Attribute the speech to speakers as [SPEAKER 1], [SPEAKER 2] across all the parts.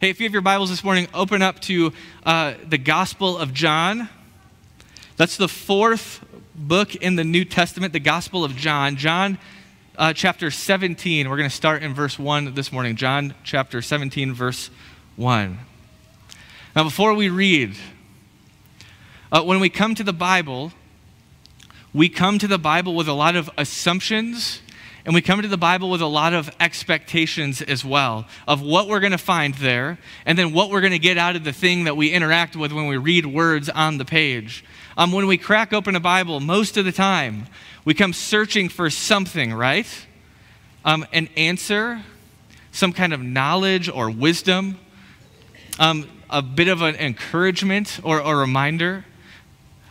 [SPEAKER 1] Hey, if you have your Bibles this morning, open up to uh, the Gospel of John. That's the fourth book in the New Testament, the Gospel of John. John uh, chapter 17. We're going to start in verse 1 this morning. John chapter 17, verse 1. Now, before we read, uh, when we come to the Bible, we come to the Bible with a lot of assumptions and we come to the Bible with a lot of expectations as well of what we're going to find there and then what we're going to get out of the thing that we interact with when we read words on the page. Um, when we crack open a Bible, most of the time, we come searching for something, right? Um, an answer, some kind of knowledge or wisdom, um, a bit of an encouragement or a reminder.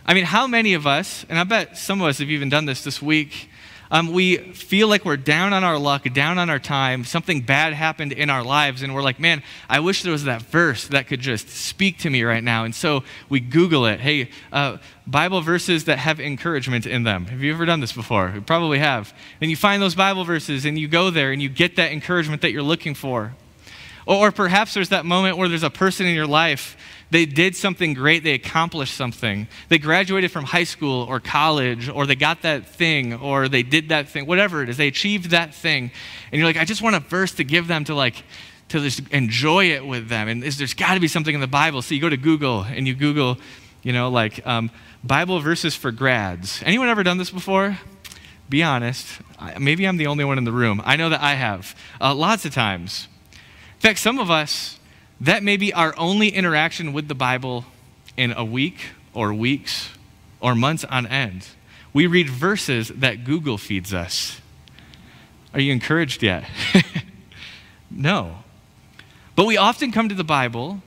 [SPEAKER 1] I mean, how many of us, and I bet some of us have even done this this week, um, we feel like we're down on our luck, down on our time, something bad happened in our lives, and we're like, man, I wish there was that verse that could just speak to me right now. And so we Google it. Hey, uh, Bible verses that have encouragement in them. Have you ever done this before? You probably have. And you find those Bible verses and you go there and you get that encouragement that you're looking for. Or, or perhaps there's that moment where there's a person in your life they did something great, they accomplished something. They graduated from high school or college, or they got that thing, or they did that thing, whatever it is. They achieved that thing. And you're like, I just want a verse to give them to like, to just enjoy it with them. And there's got to be something in the Bible. So you go to Google and you Google, you know, like um, Bible verses for grads. Anyone ever done this before? Be honest. Maybe I'm the only one in the room. I know that I have. Uh, lots of times. In fact, some of us, that may be our only interaction with the Bible in a week or weeks or months on end. We read verses that Google feeds us. Are you encouraged yet? no. But we often come to the Bible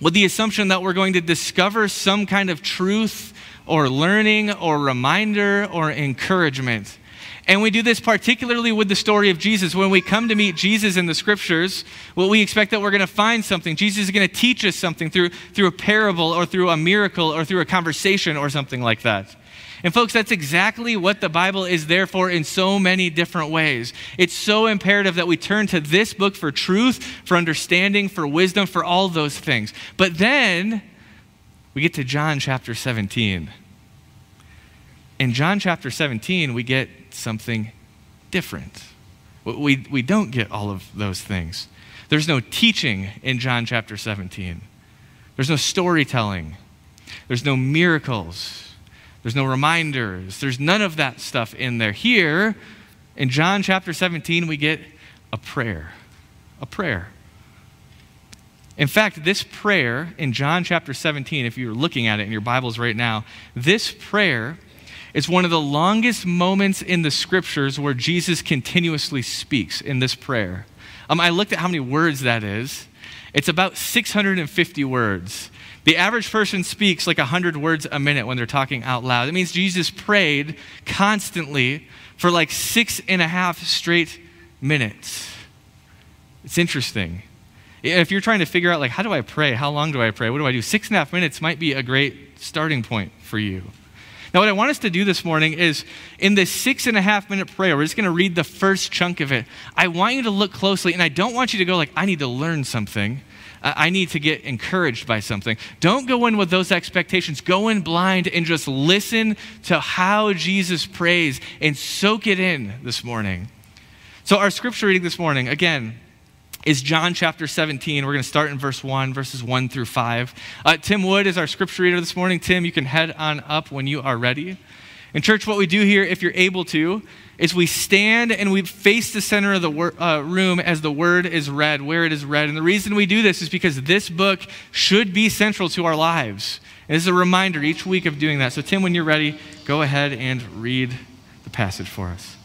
[SPEAKER 1] with the assumption that we're going to discover some kind of truth or learning or reminder or encouragement. And we do this particularly with the story of Jesus. When we come to meet Jesus in the scriptures, well, we expect that we're going to find something. Jesus is going to teach us something through, through a parable or through a miracle or through a conversation or something like that. And, folks, that's exactly what the Bible is there for in so many different ways. It's so imperative that we turn to this book for truth, for understanding, for wisdom, for all those things. But then we get to John chapter 17. In John chapter 17, we get something different. We, we don't get all of those things. There's no teaching in John chapter 17, there's no storytelling, there's no miracles, there's no reminders, there's none of that stuff in there. Here, in John chapter 17, we get a prayer. A prayer. In fact, this prayer in John chapter 17, if you're looking at it in your Bibles right now, this prayer it's one of the longest moments in the scriptures where Jesus continuously speaks in this prayer. Um, I looked at how many words that is. It's about 650 words. The average person speaks like 100 words a minute when they're talking out loud. It means Jesus prayed constantly for like six and a half straight minutes. It's interesting. If you're trying to figure out, like, how do I pray? How long do I pray? What do I do? Six and a half minutes might be a great starting point for you. Now, what I want us to do this morning is in this six and a half minute prayer, we're just going to read the first chunk of it. I want you to look closely, and I don't want you to go like, I need to learn something. I need to get encouraged by something. Don't go in with those expectations. Go in blind and just listen to how Jesus prays and soak it in this morning. So, our scripture reading this morning, again, is John chapter 17. We're going to start in verse 1, verses 1 through 5. Uh, Tim Wood is our scripture reader this morning. Tim, you can head on up when you are ready. In church, what we do here, if you're able to, is we stand and we face the center of the wor- uh, room as the word is read, where it is read. And the reason we do this is because this book should be central to our lives. And this is a reminder each week of doing that. So, Tim, when you're ready, go ahead and read the passage for us.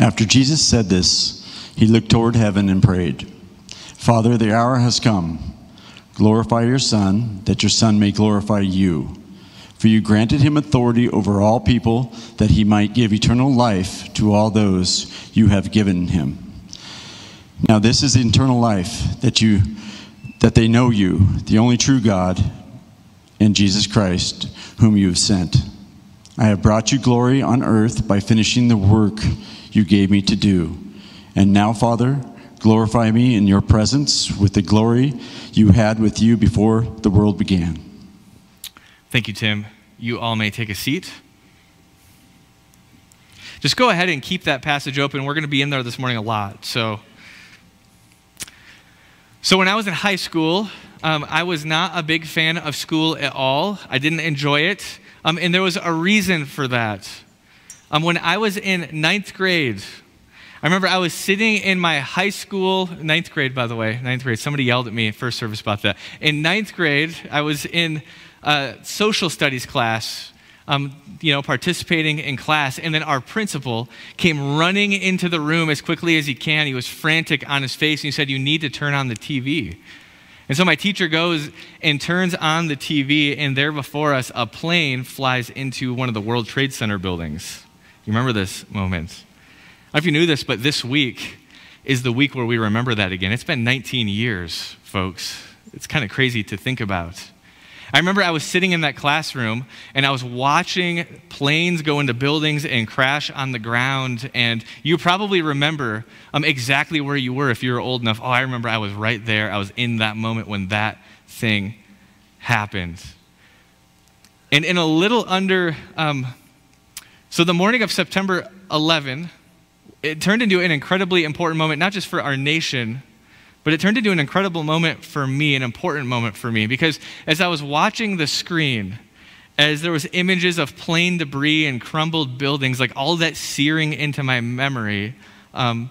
[SPEAKER 2] After Jesus said this, he looked toward heaven and prayed, Father, the hour has come. Glorify your Son, that your Son may glorify you. For you granted him authority over all people, that he might give eternal life to all those you have given him. Now this is eternal life, that you that they know you, the only true God, and Jesus Christ, whom you have sent. I have brought you glory on earth by finishing the work you gave me to do. And now, Father, glorify me in your presence with the glory you had with you before the world began.
[SPEAKER 1] Thank you, Tim. You all may take a seat. Just go ahead and keep that passage open. We're going to be in there this morning a lot. So, so when I was in high school, um, I was not a big fan of school at all. I didn't enjoy it. Um, and there was a reason for that. Um, when I was in ninth grade, I remember I was sitting in my high school, ninth grade, by the way, ninth grade. Somebody yelled at me at first service about that. In ninth grade, I was in a social studies class um, you know, participating in class. And then our principal came running into the room as quickly as he can. He was frantic on his face and he said, You need to turn on the TV. And so my teacher goes and turns on the TV, and there before us, a plane flies into one of the World Trade Center buildings. You remember this moment? I don't know if you knew this, but this week is the week where we remember that again. It's been 19 years, folks. It's kind of crazy to think about. I remember I was sitting in that classroom and I was watching planes go into buildings and crash on the ground. And you probably remember um, exactly where you were if you were old enough. Oh, I remember I was right there. I was in that moment when that thing happened. And in a little under, um, so the morning of September 11, it turned into an incredibly important moment, not just for our nation, but it turned into an incredible moment for me, an important moment for me, because as I was watching the screen, as there was images of plane debris and crumbled buildings, like all that searing into my memory, um,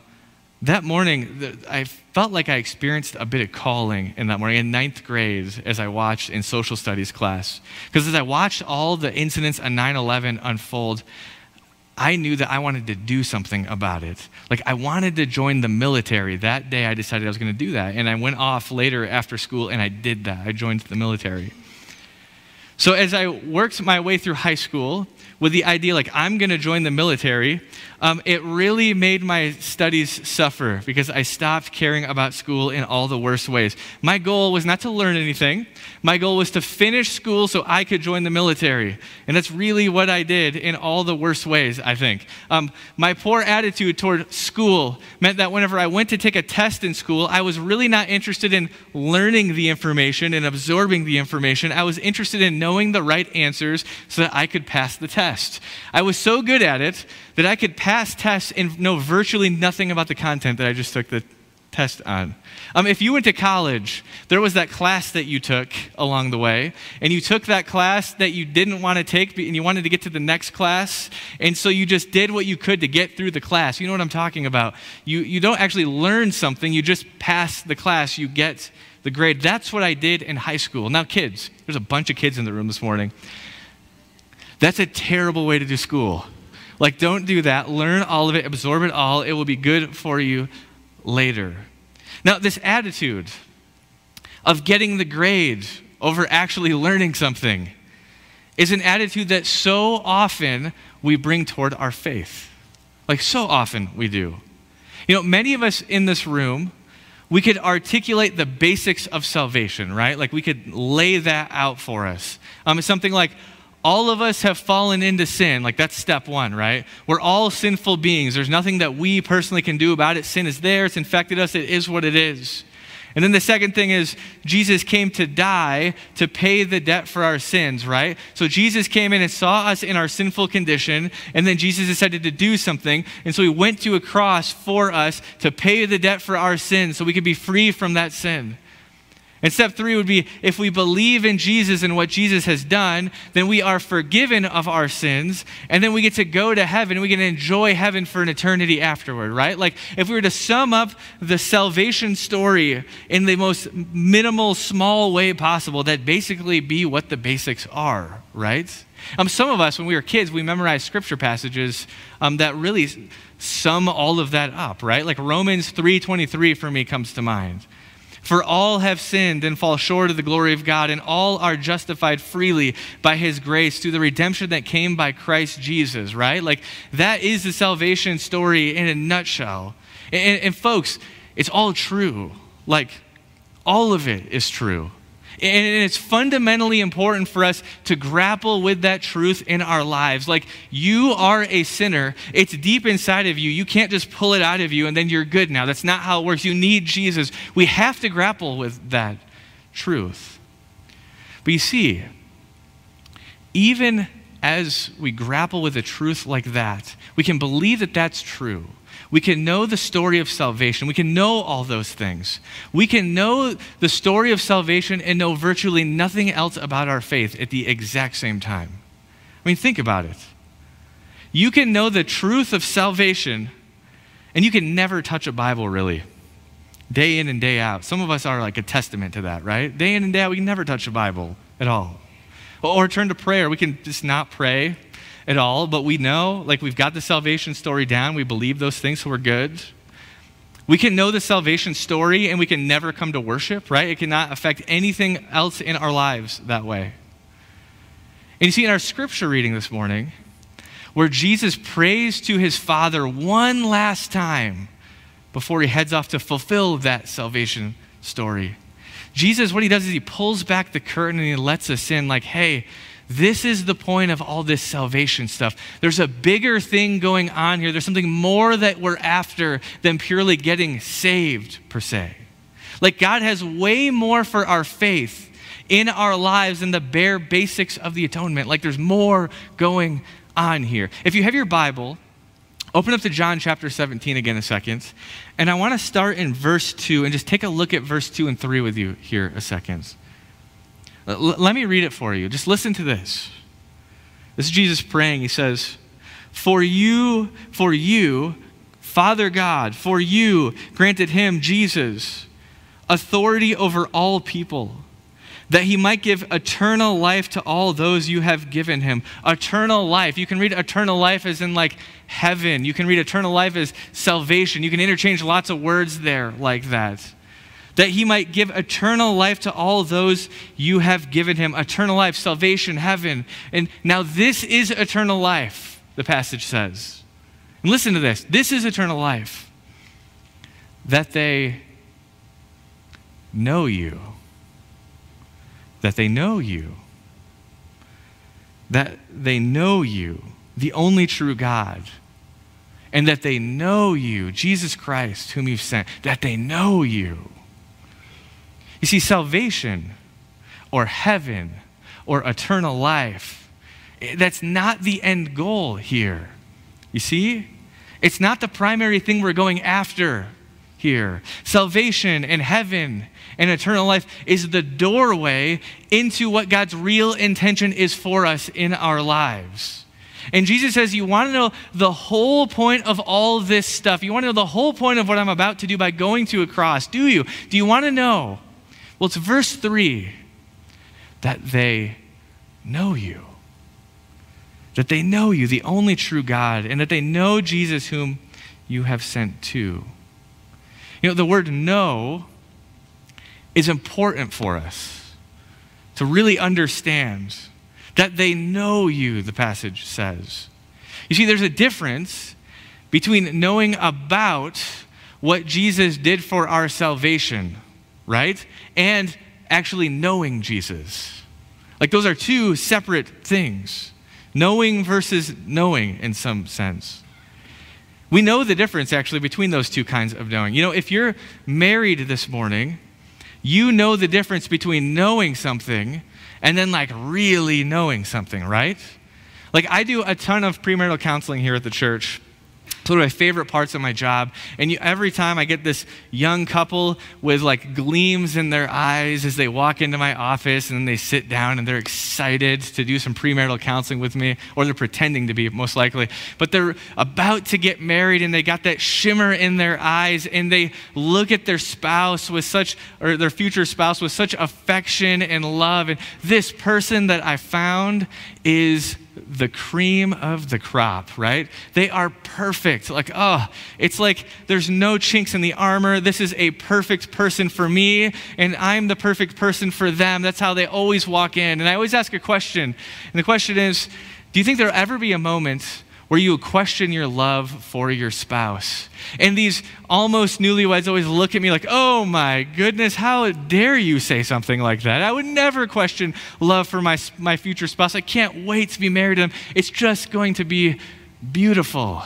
[SPEAKER 1] that morning, I felt like I experienced a bit of calling in that morning in ninth grade as I watched in social studies class. Because as I watched all the incidents on 9 11 unfold, I knew that I wanted to do something about it. Like, I wanted to join the military. That day, I decided I was going to do that. And I went off later after school and I did that. I joined the military. So, as I worked my way through high school with the idea, like, I'm going to join the military, um, it really made my studies suffer because I stopped caring about school in all the worst ways. My goal was not to learn anything, my goal was to finish school so I could join the military. And that's really what I did in all the worst ways, I think. Um, my poor attitude toward school meant that whenever I went to take a test in school, I was really not interested in learning the information and absorbing the information. I was interested in knowing the right answers so that I could pass the test. I was so good at it that I could pass tests and know virtually nothing about the content that I just took the test on. Um, if you went to college, there was that class that you took along the way, and you took that class that you didn't want to take, and you wanted to get to the next class, and so you just did what you could to get through the class. You know what I'm talking about. You, you don't actually learn something, you just pass the class, you get the grade. That's what I did in high school. Now, kids, there's a bunch of kids in the room this morning. That's a terrible way to do school. Like, don't do that. Learn all of it, absorb it all. It will be good for you later. Now, this attitude of getting the grade over actually learning something is an attitude that so often we bring toward our faith. Like, so often we do. You know, many of us in this room, we could articulate the basics of salvation, right? Like, we could lay that out for us. Um, it's something like, all of us have fallen into sin. Like, that's step one, right? We're all sinful beings. There's nothing that we personally can do about it. Sin is there, it's infected us, it is what it is. And then the second thing is, Jesus came to die to pay the debt for our sins, right? So Jesus came in and saw us in our sinful condition, and then Jesus decided to do something. And so he went to a cross for us to pay the debt for our sins so we could be free from that sin. And step three would be if we believe in Jesus and what Jesus has done, then we are forgiven of our sins, and then we get to go to heaven. We get to enjoy heaven for an eternity afterward, right? Like if we were to sum up the salvation story in the most minimal, small way possible, that basically be what the basics are, right? Um, some of us, when we were kids, we memorized scripture passages um, that really sum all of that up, right? Like Romans 3.23 for me comes to mind. For all have sinned and fall short of the glory of God, and all are justified freely by his grace through the redemption that came by Christ Jesus, right? Like, that is the salvation story in a nutshell. And, and folks, it's all true. Like, all of it is true. And it's fundamentally important for us to grapple with that truth in our lives. Like, you are a sinner. It's deep inside of you. You can't just pull it out of you and then you're good now. That's not how it works. You need Jesus. We have to grapple with that truth. But you see, even as we grapple with a truth like that, we can believe that that's true. We can know the story of salvation. We can know all those things. We can know the story of salvation and know virtually nothing else about our faith at the exact same time. I mean, think about it. You can know the truth of salvation, and you can never touch a Bible really, day in and day out. Some of us are like a testament to that, right? Day in and day out, we can never touch a Bible at all. Or turn to prayer. We can just not pray at all, but we know, like, we've got the salvation story down. We believe those things, so we're good. We can know the salvation story and we can never come to worship, right? It cannot affect anything else in our lives that way. And you see, in our scripture reading this morning, where Jesus prays to his Father one last time before he heads off to fulfill that salvation story. Jesus, what he does is he pulls back the curtain and he lets us in, like, hey, this is the point of all this salvation stuff. There's a bigger thing going on here. There's something more that we're after than purely getting saved, per se. Like, God has way more for our faith in our lives than the bare basics of the atonement. Like, there's more going on here. If you have your Bible, open up to John chapter 17 again a second. And I want to start in verse 2 and just take a look at verse 2 and 3 with you here a second. L- let me read it for you. Just listen to this. This is Jesus praying. He says, For you, for you, Father God, for you granted him, Jesus, authority over all people, that he might give eternal life to all those you have given him. Eternal life. You can read eternal life as in like heaven. You can read eternal life as salvation. You can interchange lots of words there like that that he might give eternal life to all those you have given him. Eternal life, salvation, heaven. And now this is eternal life, the passage says. And listen to this this is eternal life that they know you. That they know you. That they know you, the only true God. And that they know you, Jesus Christ, whom you've sent. That they know you. You see, salvation or heaven or eternal life, eh, that's not the end goal here. You see? It's not the primary thing we're going after here. Salvation and heaven and eternal life is the doorway into what God's real intention is for us in our lives. And Jesus says, You want to know the whole point of all this stuff? You want to know the whole point of what I'm about to do by going to a cross? Do you? Do you want to know? Well, it's verse 3 that they know you. That they know you, the only true God, and that they know Jesus, whom you have sent to. You know, the word know is important for us to really understand that they know you, the passage says. You see, there's a difference between knowing about what Jesus did for our salvation right? And actually knowing Jesus. Like those are two separate things knowing versus knowing in some sense. We know the difference actually between those two kinds of knowing. You know, if you're married this morning, you know the difference between knowing something and then like really knowing something, right? Like I do a ton of premarital counseling here at the church. It's one of my favorite parts of my job. And you, every time I get this young couple with like gleams in their eyes as they walk into my office and then they sit down and they're excited to do some premarital counseling with me, or they're pretending to be, most likely. But they're about to get married and they got that shimmer in their eyes and they look at their spouse with such, or their future spouse with such affection and love. And this person that I found is the cream of the crop, right? They are perfect. Like, oh, it's like there's no chinks in the armor. This is a perfect person for me, and I'm the perfect person for them. That's how they always walk in. And I always ask a question, and the question is do you think there'll ever be a moment where you question your love for your spouse. And these almost newlyweds always look at me like, oh my goodness, how dare you say something like that? I would never question love for my, my future spouse. I can't wait to be married to him. It's just going to be beautiful.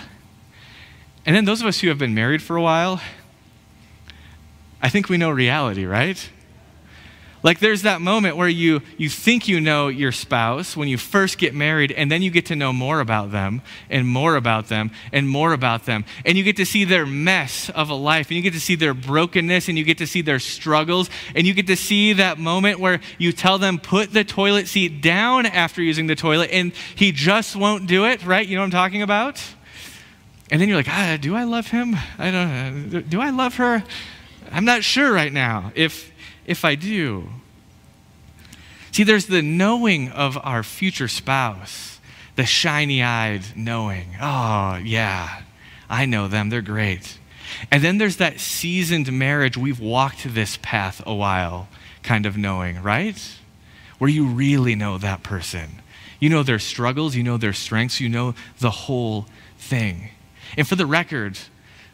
[SPEAKER 1] And then those of us who have been married for a while, I think we know reality, right? Like there's that moment where you, you think you know your spouse when you first get married, and then you get to know more about them, and more about them, and more about them. And you get to see their mess of a life, and you get to see their brokenness, and you get to see their struggles, and you get to see that moment where you tell them, put the toilet seat down after using the toilet, and he just won't do it, right? You know what I'm talking about? And then you're like, ah, do I love him? I don't know. Do I love her? I'm not sure right now. If if I do. See, there's the knowing of our future spouse, the shiny eyed knowing. Oh, yeah, I know them, they're great. And then there's that seasoned marriage, we've walked this path a while kind of knowing, right? Where you really know that person. You know their struggles, you know their strengths, you know the whole thing. And for the record,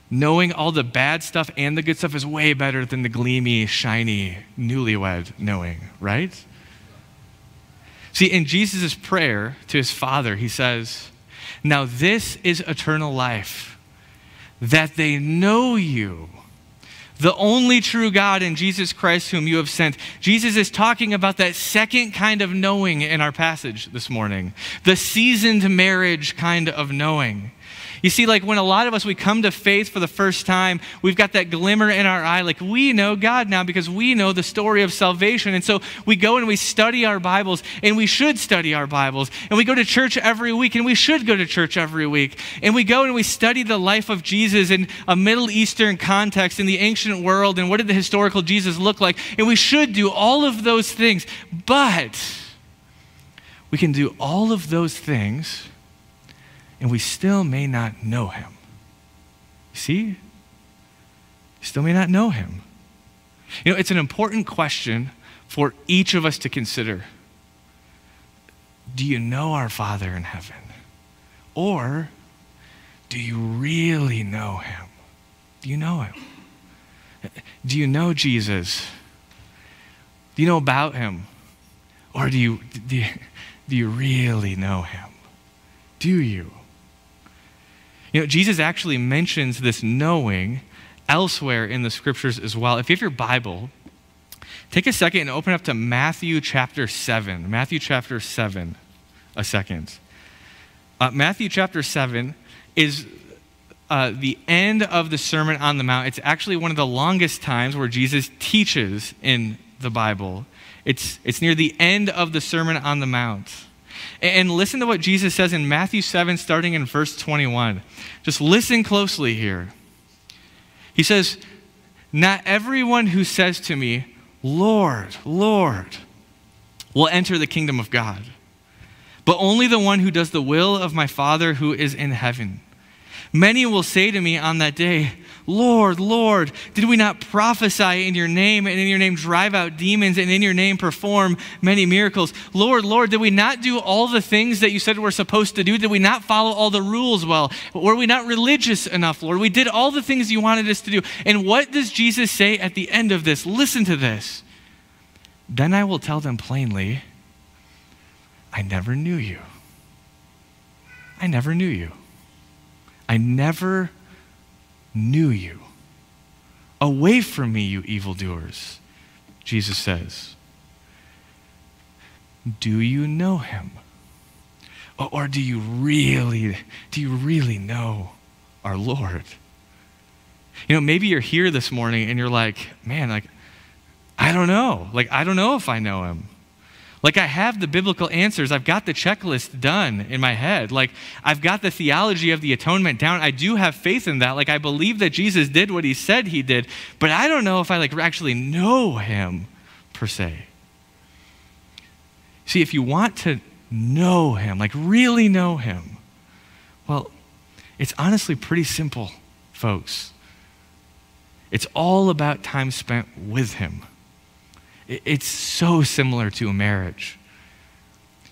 [SPEAKER 1] knowing all the bad stuff and the good stuff is way better than the gleamy, shiny, newlywed knowing, right? See, in Jesus' prayer to his Father, he says, Now this is eternal life, that they know you, the only true God in Jesus Christ, whom you have sent. Jesus is talking about that second kind of knowing in our passage this morning, the seasoned marriage kind of knowing. You see, like when a lot of us, we come to faith for the first time, we've got that glimmer in our eye, like we know God now because we know the story of salvation. And so we go and we study our Bibles, and we should study our Bibles. And we go to church every week, and we should go to church every week. And we go and we study the life of Jesus in a Middle Eastern context in the ancient world, and what did the historical Jesus look like. And we should do all of those things. But we can do all of those things and we still may not know him. See? Still may not know him. You know, it's an important question for each of us to consider. Do you know our Father in heaven? Or do you really know him? Do you know him? Do you know Jesus? Do you know about him? Or do you, do you, do you really know him? Do you? You know, Jesus actually mentions this knowing elsewhere in the scriptures as well. If you have your Bible, take a second and open up to Matthew chapter 7. Matthew chapter 7, a second. Uh, Matthew chapter 7 is uh, the end of the Sermon on the Mount. It's actually one of the longest times where Jesus teaches in the Bible. It's, it's near the end of the Sermon on the Mount. And listen to what Jesus says in Matthew 7, starting in verse 21. Just listen closely here. He says, Not everyone who says to me, Lord, Lord, will enter the kingdom of God, but only the one who does the will of my Father who is in heaven. Many will say to me on that day, Lord, Lord, did we not prophesy in your name and in your name drive out demons and in your name perform many miracles? Lord, Lord, did we not do all the things that you said we're supposed to do? Did we not follow all the rules well? Were we not religious enough, Lord? We did all the things you wanted us to do. And what does Jesus say at the end of this? Listen to this. Then I will tell them plainly, I never knew you. I never knew you. I never knew you. Away from me, you evildoers, Jesus says. Do you know him? Or do you really, do you really know our Lord? You know, maybe you're here this morning and you're like, man, like, I don't know. Like, I don't know if I know him. Like, I have the biblical answers. I've got the checklist done in my head. Like, I've got the theology of the atonement down. I do have faith in that. Like, I believe that Jesus did what he said he did, but I don't know if I, like, actually know him per se. See, if you want to know him, like, really know him, well, it's honestly pretty simple, folks. It's all about time spent with him. It's so similar to a marriage.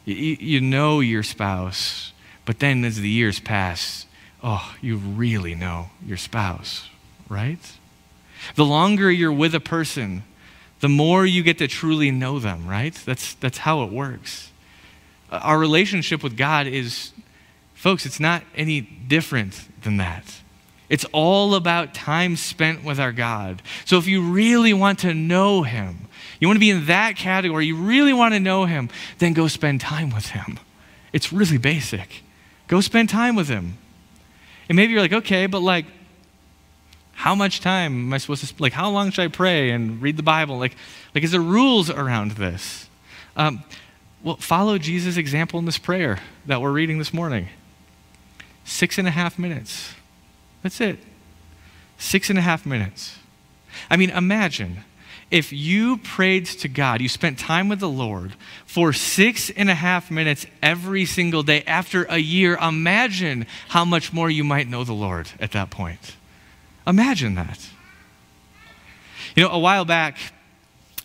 [SPEAKER 1] You, know your spouse But then as the years pass, oh, you really know your spouse, right? The longer you're with a person, the more you get to truly know them, right? That's, that's how it works. Uh, our relationship with God is, folks, it's not any different than that. It's all about time spent with our God. So if you really want to know Him, you want to be in that category, you really want to know Him, then go spend time with Him. It's really basic. Go spend time with Him. And maybe you're like, okay, but like, how much time am I supposed to, like, how long should I pray and read the Bible? Like, like is there rules around this? Um, well, follow Jesus' example in this prayer that we're reading this morning. Six and a half minutes. That's it. Six and a half minutes. I mean, imagine if you prayed to God, you spent time with the Lord for six and a half minutes every single day after a year, imagine how much more you might know the Lord at that point. Imagine that. You know, a while back,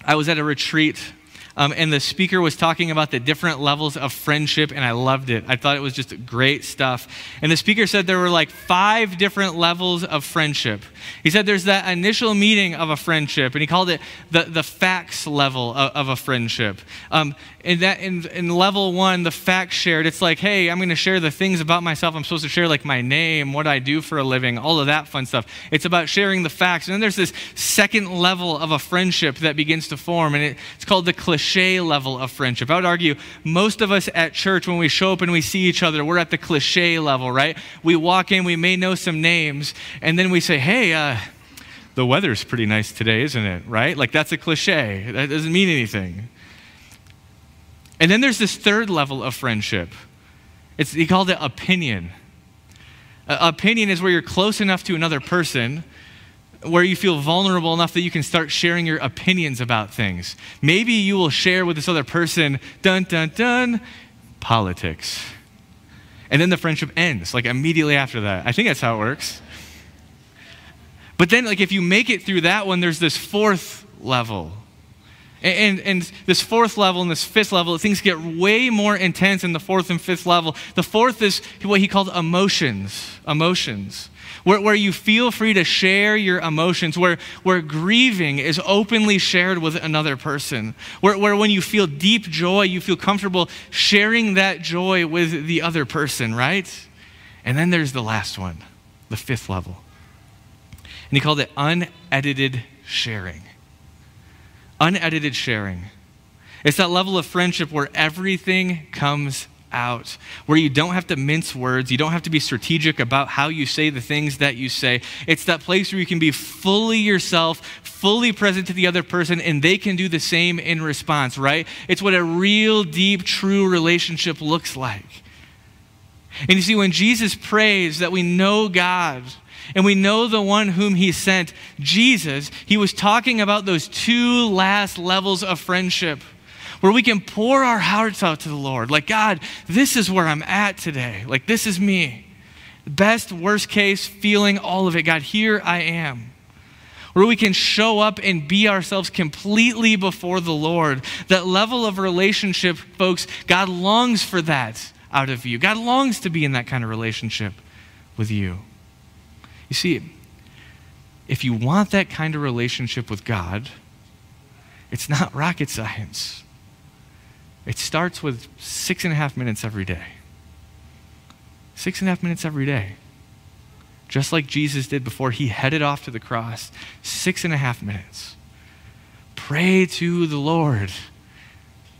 [SPEAKER 1] I was at a retreat um, and the speaker was talking about the different levels of friendship, and I loved it. I thought it was just great stuff. And the speaker said there were like five different levels of friendship. He said there's that initial meeting of a friendship, and he called it the, the facts level of, of a friendship. Um, in, that, in, in level one, the facts shared, it's like, hey, I'm going to share the things about myself. I'm supposed to share like my name, what I do for a living, all of that fun stuff. It's about sharing the facts. And then there's this second level of a friendship that begins to form, and it, it's called the cliche cliche level of friendship. I would argue most of us at church, when we show up and we see each other, we're at the cliche level, right? We walk in, we may know some names, and then we say, hey, uh, the weather's pretty nice today, isn't it? Right? Like that's a cliche. That doesn't mean anything. And then there's this third level of friendship. It's, he called it opinion. Uh, opinion is where you're close enough to another person where you feel vulnerable enough that you can start sharing your opinions about things. Maybe you will share with this other person, dun, dun, dun, politics. And then the friendship ends, like immediately after that. I think that's how it works. But then, like, if you make it through that one, there's this fourth level. And, and, and, this fourth level and this fifth level, things get way more intense in the fourth and fifth level. The fourth is what he called emotions. Emotions where, where you feel free to share your emotions, where, where grieving is openly shared with another person, where, where when you feel deep joy, you feel comfortable sharing that joy with the other person, right? And then there's the last one, the fifth level. And he called it unedited sharing. Unedited sharing. It's that level of friendship where everything comes out, where you don't have to mince words, you don't have to be strategic about how you say the things that you say. It's that place where you can be fully yourself, fully present to the other person, and they can do the same in response, right? It's what a real, deep, true relationship looks like. And you see, when Jesus prays that we know God, and we know the one whom he sent, Jesus, he was talking about those two last levels of friendship where we can pour our hearts out to the Lord. Like, God, this is where I'm at today. Like, this is me. Best, worst case, feeling all of it. God, here I am. Where we can show up and be ourselves completely before the Lord. That level of relationship, folks, God longs for that out of you. God longs to be in that kind of relationship with you. You see, if you want that kind of relationship with God, it's not rocket science. It starts with six and a half minutes every day. Six and a half minutes every day. Just like Jesus did before he headed off to the cross. Six and a half minutes. Pray to the Lord.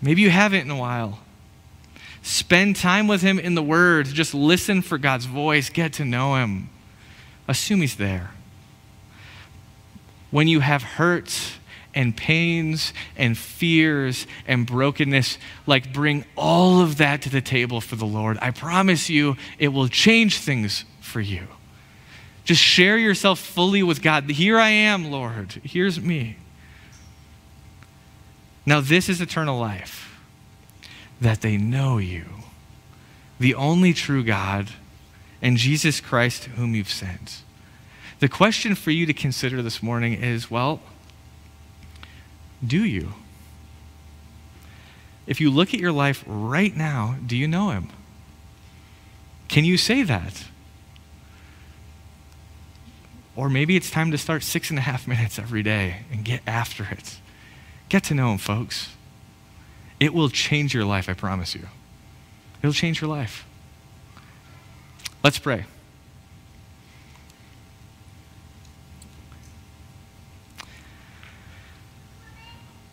[SPEAKER 1] Maybe you haven't in a while. Spend time with him in the Word. Just listen for God's voice. Get to know him. Assume he's there. When you have hurt and pains and fears and brokenness, like bring all of that to the table for the Lord. I promise you, it will change things for you. Just share yourself fully with God. Here I am, Lord. Here's me. Now, this is eternal life that they know you, the only true God, and Jesus Christ, whom you've sent. The question for you to consider this morning is well, do you? If you look at your life right now, do you know him? Can you say that? Or maybe it's time to start six and a half minutes every day and get after it. Get to know Him, folks. It will change your life, I promise you. It'll change your life. Let's pray.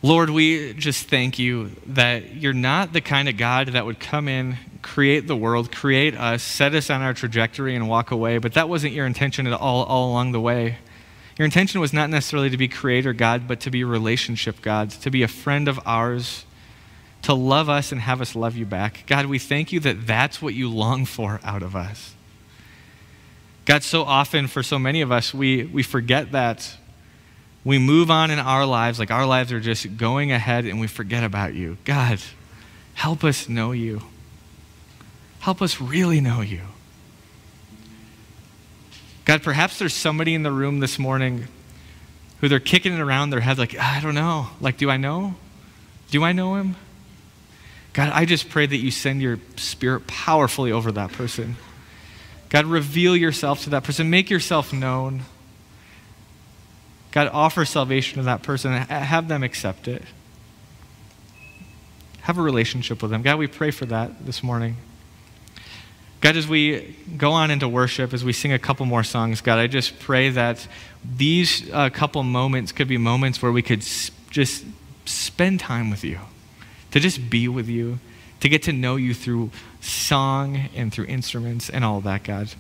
[SPEAKER 1] Lord, we just thank you that you're not the kind of God that would come in, create the world, create us, set us on our trajectory, and walk away. But that wasn't your intention at all, all along the way. Your intention was not necessarily to be creator God, but to be relationship God, to be a friend of ours, to love us and have us love you back. God, we thank you that that's what you long for out of us. God, so often for so many of us, we, we forget that we move on in our lives, like our lives are just going ahead and we forget about you. God, help us know you. Help us really know you. God, perhaps there's somebody in the room this morning who they're kicking it around their head, like, I don't know. Like, do I know? Do I know him? God, I just pray that you send your spirit powerfully over that person. God, reveal yourself to that person. Make yourself known. God, offer salvation to that person have them accept it. Have a relationship with them. God, we pray for that this morning. God, as we go on into worship, as we sing a couple more songs, God, I just pray that these uh, couple moments could be moments where we could s- just spend time with you, to just be with you, to get to know you through song and through instruments and all that, God.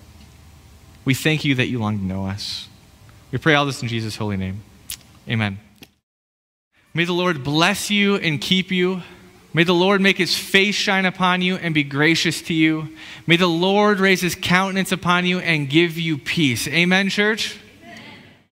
[SPEAKER 1] We thank you that you long to know us. We pray all this in Jesus' holy name. Amen. May the Lord bless you and keep you. May the Lord make his face shine upon you and be gracious to you. May the Lord raise his countenance upon you and give you peace. Amen, church?